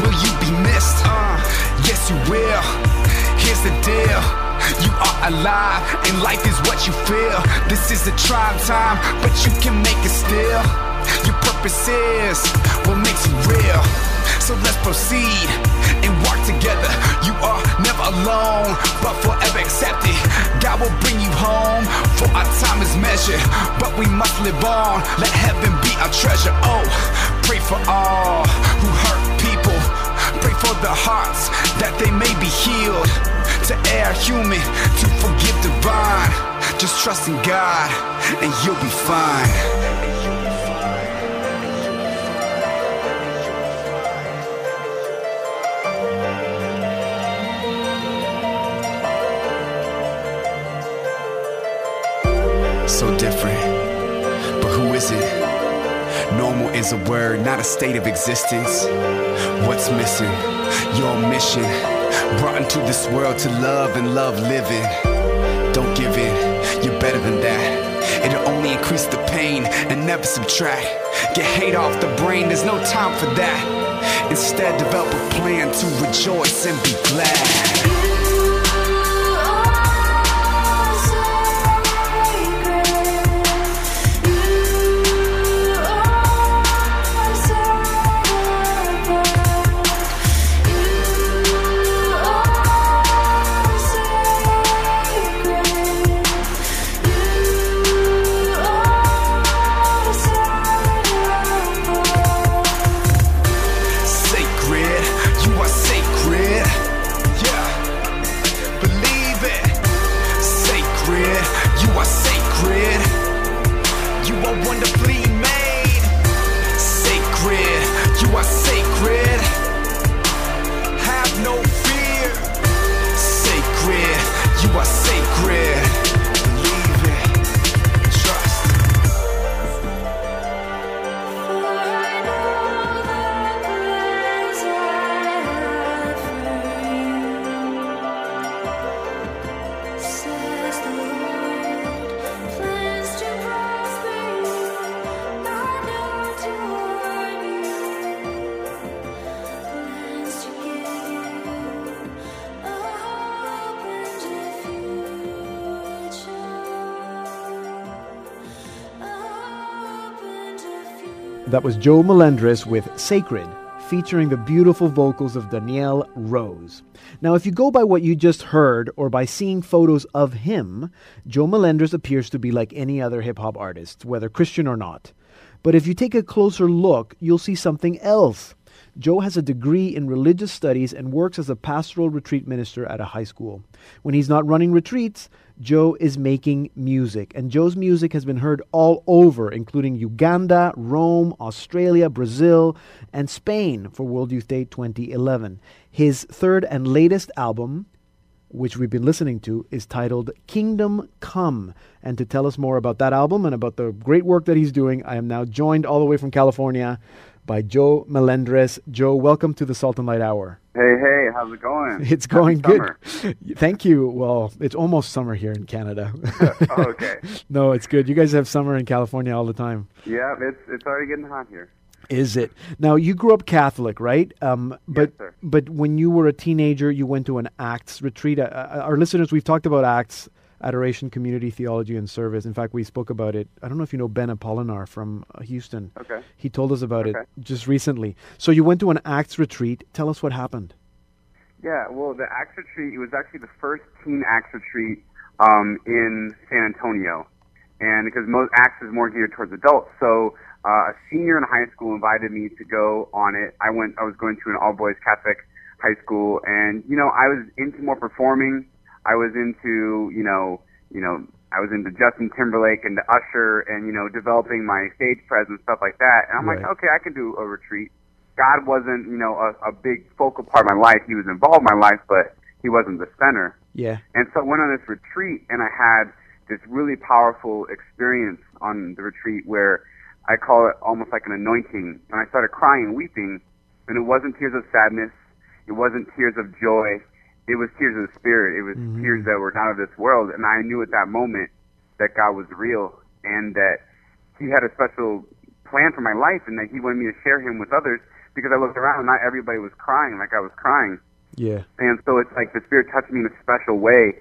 Will you be missed? Uh, yes, you will. Here's the deal. You are alive, and life is what you feel. This is a tribe time, but you can make it still. Your purpose is what makes you real. So let's proceed and walk together. You are never alone, but forever accepted. God will bring you home, for our time is measured. But we must live on, let heaven be our treasure. Oh, pray for all who hurt people. Pray for the hearts that they may be healed. To err human, to forgive divine. Just trust in God, and you'll be fine. So different. But who is it? Normal is a word, not a state of existence. What's missing? Your mission. Brought into this world to love and love living. Don't give in, you're better than that. It'll only increase the pain and never subtract. Get hate off the brain, there's no time for that. Instead, develop a plan to rejoice and be glad. That was Joe Melendrez with Sacred, featuring the beautiful vocals of Danielle Rose. Now, if you go by what you just heard or by seeing photos of him, Joe Melendrez appears to be like any other hip hop artist, whether Christian or not. But if you take a closer look, you'll see something else. Joe has a degree in religious studies and works as a pastoral retreat minister at a high school. When he's not running retreats, Joe is making music, and Joe's music has been heard all over, including Uganda, Rome, Australia, Brazil, and Spain for World Youth Day 2011. His third and latest album, which we've been listening to, is titled Kingdom Come. And to tell us more about that album and about the great work that he's doing, I am now joined all the way from California by Joe Melendrez. Joe, welcome to the Salt and Light Hour. Hey, hey, how's it going? (laughs) It's going good. (laughs) Thank you. Well, it's almost summer here in Canada. Oh, okay. (laughs) no, it's good. You guys have summer in California all the time. Yeah, it's it's already getting hot here. Is it? Now you grew up Catholic, right? Um, but sir. but when you were a teenager, you went to an Acts retreat. Uh, uh, our listeners, we've talked about Acts, adoration, community, theology, and service. In fact, we spoke about it. I don't know if you know Ben Apolinar from uh, Houston. Okay. He told us about it just recently. So you went to an Acts retreat. Tell us what happened. Yeah, well, the Acts retreat it was actually the first teen Acts retreat um, in San Antonio, and because most Acts is more geared towards adults, so uh, a senior in high school invited me to go on it. I went. I was going to an all boys Catholic high school, and you know, I was into more performing. I was into you know, you know, I was into Justin Timberlake and the Usher, and you know, developing my stage presence stuff like that. And I'm like, okay, I can do a retreat. God wasn't, you know, a, a big focal part of my life. He was involved in my life, but he wasn't the center. Yeah. And so I went on this retreat, and I had this really powerful experience on the retreat where I call it almost like an anointing. And I started crying and weeping, and it wasn't tears of sadness, it wasn't tears of joy, it was tears of the spirit. It was tears that were not of this world. And I knew at that moment that God was real and that He had a special plan for my life, and that He wanted me to share Him with others. Because I looked around, and not everybody was crying like I was crying Yeah. and so it's like the spirit touched me in a special way.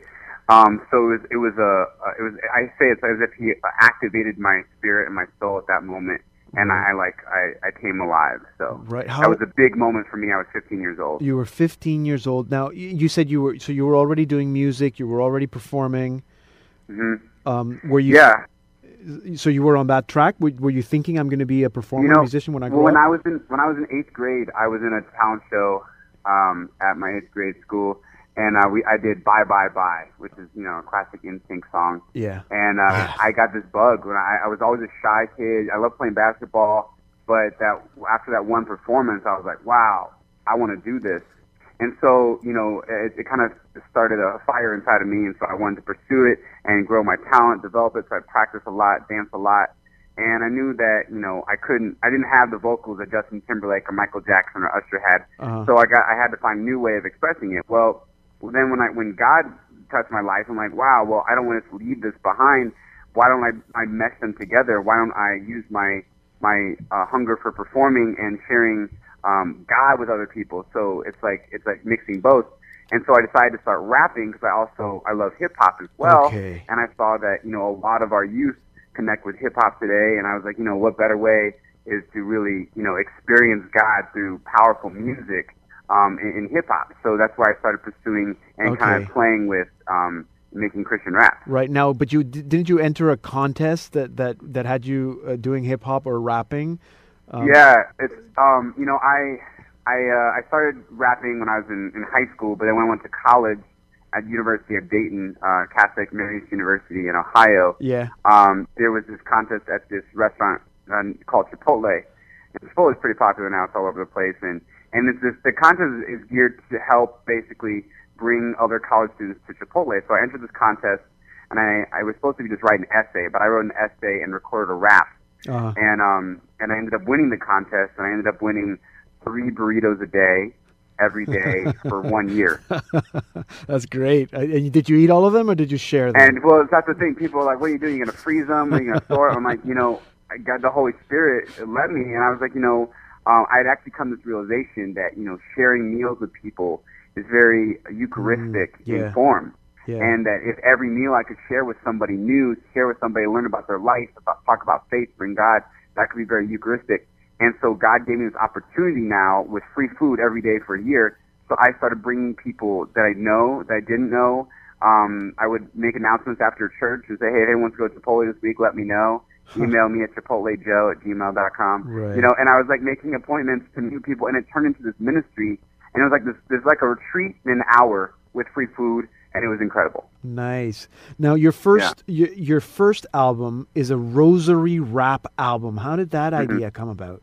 Um, so it was, it was a, uh, it was. I say it's as if he activated my spirit and my soul at that moment, and I, like, I, I came alive. So Right. that was a big moment for me. I was 15 years old. you were 15 years old. Now you said you were so you were already doing music. You were already performing. hmm Um, were you? Yeah, So you were on that track. Were, were you thinking I'm going to be a performer, you know, musician when I well, grow when up? I was in when I was in eighth grade, I was in a talent show um, at my eighth grade school, and uh, we I did "Bye Bye Bye," which is you know a classic NSYNC song. yeah. and uh, I got this bug when I, I was always a shy kid. I love playing basketball, but that after that one performance, I was like, wow, I want to do this. And so, you know, it, it kind of started a fire inside of me, and so I wanted to pursue it and grow my talent, develop it. So I practiced a lot, danced a lot, and I knew that you know I couldn't, I didn't have the vocals that Justin Timberlake or Michael Jackson or Usher had. Uh-huh. So I got, I had to find a new way of expressing it. Well, then when I, when God touched my life, I'm like, wow, well, I don't want to leave this behind. Why don't I, I mesh them together? Why don't I use my, my uh, hunger for performing and sharing um, God with other people? So it's like, it's like mixing both. And so I decided to start rapping because I also, I love hip hop as well. Okay. And I saw that, you know, a lot of our youth connect with hip hop today. And I was like, you know, what better way is to really, you know, experience God through powerful music um, in, in hip hop. So that's why I started pursuing and kind of playing with um, making Christian rap. Right now, but you didn't you enter a contest that that that had you uh, doing hip hop or rapping? Um, yeah, it's um, you know, I I uh, I started rapping when I was in, in high school, but then when I went to college at University of Dayton, uh, Catholic Mary's University in Ohio, Yeah. um, there was this contest at this restaurant um, called Chipotle. And Chipotle is pretty popular now; it's all over the place, and and it's this, the contest is geared to help basically bring other college students to Chipotle. So I entered this contest, and I I was supposed to be just write an essay, but I wrote an essay and recorded a rap, Uh, and um and I ended up winning the contest, and I ended up winning three burritos a day every day (laughs) for one year. (laughs) that's great. Uh, and did you eat all of them or did you share them? And well, that's the thing. People are like, "What are you doing? You're gonna freeze them? Are you gonna store them?" I'm like, you know, I got the Holy Spirit led me, and I was like, you know, um, I'd actually come to this realization that you know, sharing meals with people is very Eucharistic yeah. in form, yeah. and that if every meal I could share with somebody new, share with somebody, learn about their life, about, talk about faith, bring God, that could be very Eucharistic. And so God gave me this opportunity now with free food every day for a year. So I started bringing people that I know, that I didn't know. Um, I would make announcements after church and say, hey, if anyone wants to go to Chipotle this week, let me know. (laughs) Email me at chipotlejoe at gmail.com. Right. You know, and I was like making appointments to meet people, and it turned into this ministry. And it was like this, there's like a retreat in an hour with free food, and it was incredible. Nice. Now your first your, your first album is a rosary rap album. How did that Mm-hmm. idea come about?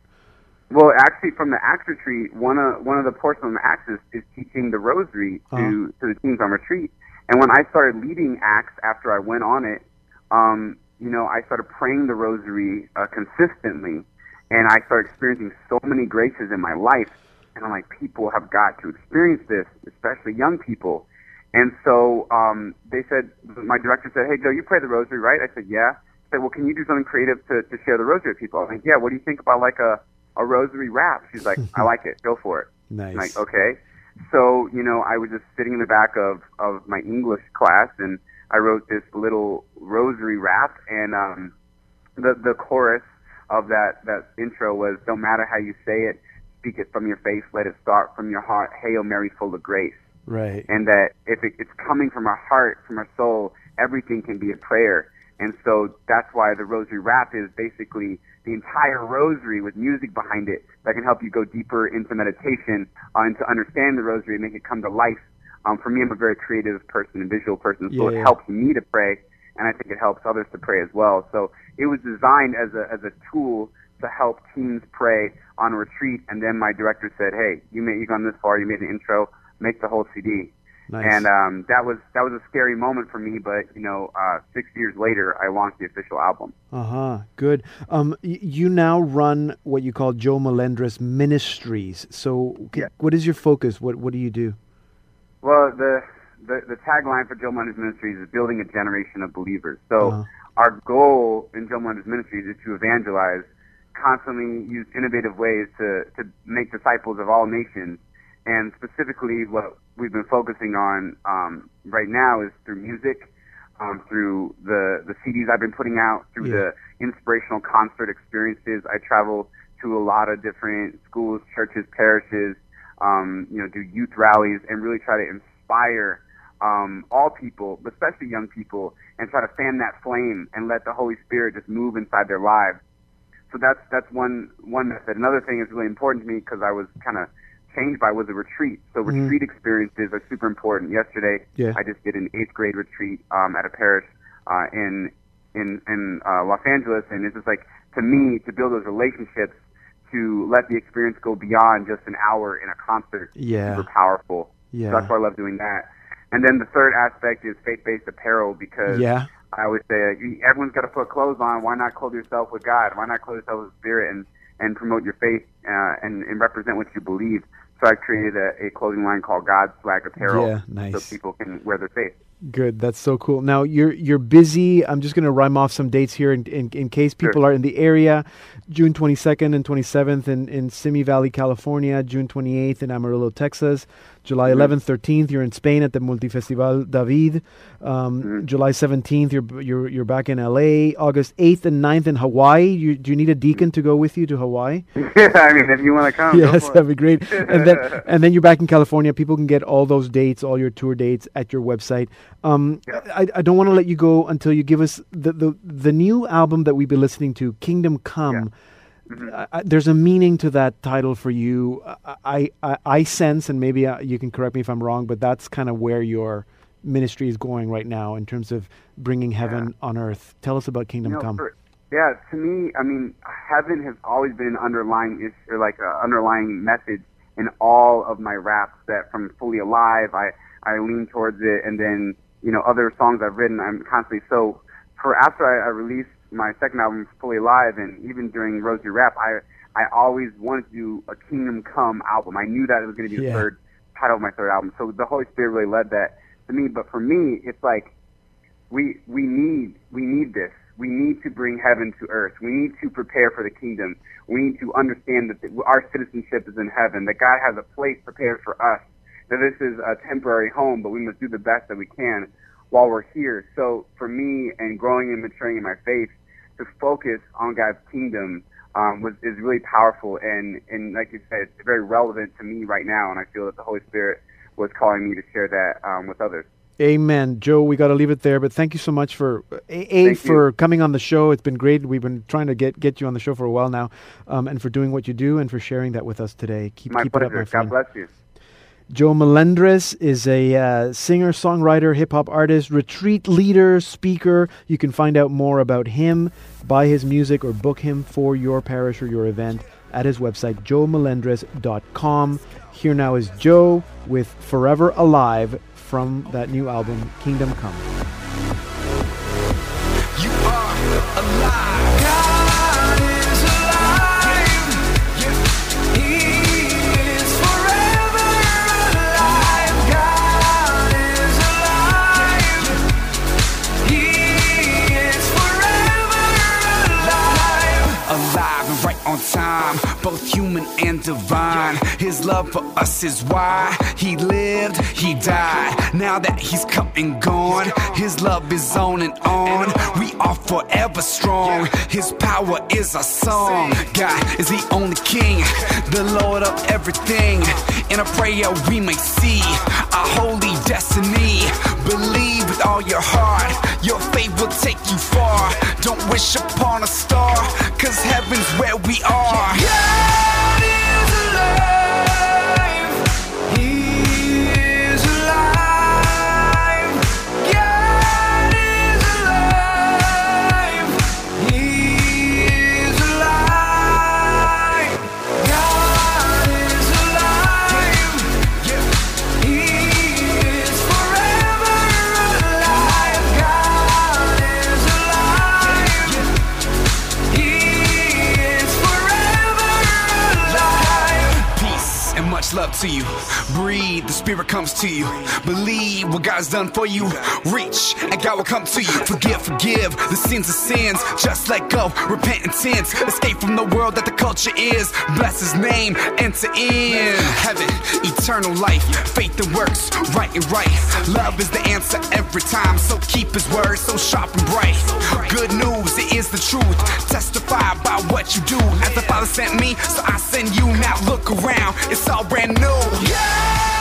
Well, actually, from the Acts retreat, one of one of the portions of the Acts is, teaching the Rosary to Uh-huh. to the teens on retreat. And when I started leading Acts after I went on it, um, you know, I started praying the Rosary uh, consistently, and I started experiencing so many graces in my life And I'm like, people have got to experience this, especially young people. And so um, they said, my director said, hey, Joe, you pray the rosary, right? I said, yeah. I said, well, can you do something creative to, to share the rosary with people? I'm like, yeah, what do you think about like a, a rosary rap? She's like, I like it. Go for it. Nice. (laughs) I'm like, okay. So, you know, I was just sitting in the back of, of my English class and I wrote this little rosary rap and um, the, the chorus of that, that intro was, don't matter how you say it, speak it from your face, let it start from your heart, Hail Mary full of grace Right. and that if it, it's coming from our heart, from our soul, everything can be a prayer. And so that's why the rosary rap is basically the entire rosary with music behind it that can help you go deeper into meditation uh, and to understand the rosary and make it come to life. Um, for me, I'm a very creative person and visual person, so Yeah, it yeah. helps me to pray, and I think it helps others to pray as well. So it was designed as a as a tool to help teens pray on a retreat. And then my director said, "Hey, you made you gone this far. You made an intro. Make the whole CD." Nice. And um, that was that was a scary moment for me, but you know, uh, six years later, I launched the official album. Uh huh. Good. Um, y- you now run what you call Joe Melendrez Ministries. So, Yeah. what is your focus? What What do you do? Well, the the, the tagline for Joe Melendrez Ministries is building a generation of believers. So Uh-huh. our goal in Joe Melendrez Ministries is to evangelize, constantly use innovative ways to to make disciples of all nations, and specifically what we've been focusing on um, right now is through music, um, through the the CDs I've been putting out, through Yeah. the inspirational concert experiences. I travel to a lot of different schools, churches, parishes, um, you know, do youth rallies and really try to inspire um, all people, but especially young people, and try to fan that flame and let the Holy Spirit just move inside their lives. So that's that's one one method. Another thing is really important to me because I was kind of changed by was a retreat. So Mhm. retreat experiences are super important. Yesterday, Yeah. I just did an eighth grade retreat um, at a parish uh, in in in uh, Los Angeles, and it's just like to me to build those relationships to let the experience go beyond just an hour in a concert. Yeah. super powerful. Yeah. So that's why I love doing that. And then the third aspect is faith-based apparel because Yeah. I always say everyone's got to put clothes on. Why not clothe yourself with God? Why not clothe yourself with Spirit and and promote your faith uh, and and represent what you believe? So I created a, a clothing line called God's Swag Apparel, Yeah, nice. so people can wear their faith. Good. That's so cool. Now you're you're busy. I'm just going to rhyme off some dates here in, in, in case people are in the area. June 22nd and 27th in, in Simi Valley, California. June 28th in Amarillo, Texas. July 11th, 13th, you're in Spain at the Multifestival David. Um, July 17th, you're, you're you're back in LA. August 8th and 9th in Hawaii. You, do you need a deacon to go with you to Hawaii? yeah, (laughs) I mean, if you want to come, yes, that'd be great. And then (laughs) and then you're back in California. People can get all those dates, all your tour dates at your website. Um, Yeah. I, I don't want to let you go until you give us the, the the new album that we've been listening to, Kingdom Come. Mm-hmm. I, I, there's a meaning to that title for you. I I, I sense, and maybe uh, you can correct me if I'm wrong, but that's kind of where your ministry is going right now in terms of bringing heaven on earth. Tell us about Kingdom You know, Come. for- yeah, to me, I mean, heaven has always been an underlying issue, or like an underlying message in all of my raps. That from Fully Alive, I I lean towards it, and then you know other songs I've written, I'm constantly so. For after I, I released my second album, Fully Live, and even during Rosary Rap, I I always wanted to do a Kingdom Come album. I knew that it was going to be the third title of my third album. So the Holy Spirit really led that to me. But for me, it's like we we need we need this. We need to bring heaven to earth. We need to prepare for the kingdom. We need to understand that the, our citizenship is in heaven. That God has a place prepared for us. That this is a temporary home, but we must do the best that we can while we're here. So for me, and growing and maturing in my faith, to focus on God's kingdom um, was is really powerful and and like you said, it's very relevant to me right now. And I feel that the Holy Spirit was calling me to share that um, with others. Amen, Joe. We got to leave it there, but thank you so much for a, a Thank you. for coming on the show. It's been great. We've been trying to get get you on the show for a while now, um, and for doing what you do and for sharing that with us today. Keep My keep it up, pleasure. my friend. God bless you. Joe Melendrez is a uh, singer, songwriter, hip hop artist, retreat leader, speaker. You can find out more about him, buy his music, or book him for your parish or your event at his website, joemelendrez.com. Here now is Joe with Forever Alive from that new album, Kingdom Come. on time, both human and divine. His love for us is why he lived, he died. Now that he's come and gone, his love is on and on. We are forever strong. His power is our song. God is the only king, the Lord of everything. In a prayer we may see our holy destiny. Believe with all your heart, your faith will take you far. Don't wish upon a star, cause heaven's where we are. God much love to you. Breathe, the spirit comes to you. Believe what God's done for you. Reach, and God will come to you. Forgive, forgive the sins of sins. Just let go, repent sins. Escape from the world that the culture is. Bless His name, enter in heaven, eternal life, faith and works, right and right. Love is the answer every time. So keep His word so sharp and bright. Good news, it is the truth. Testify about what you do. As the Father sent me, so I send you. Now look around, it's all brand new. God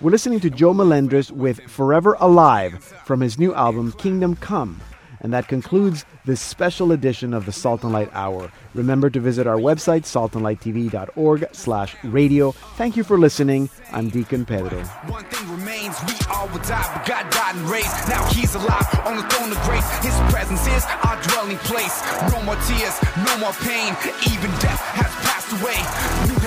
We're listening to Joe Melendrez with Forever Alive from his new album Kingdom Come. And that concludes this special edition of the Salt and Light Hour. Remember to visit our website, saltandlighttv.org slash radio. Thank you for listening. I'm Deacon Pedro. One thing remains, we all will die, but God died and raised. Now he's alive on the throne of grace. His presence is our dwelling place. No more tears, no more pain. Even death has passed away. New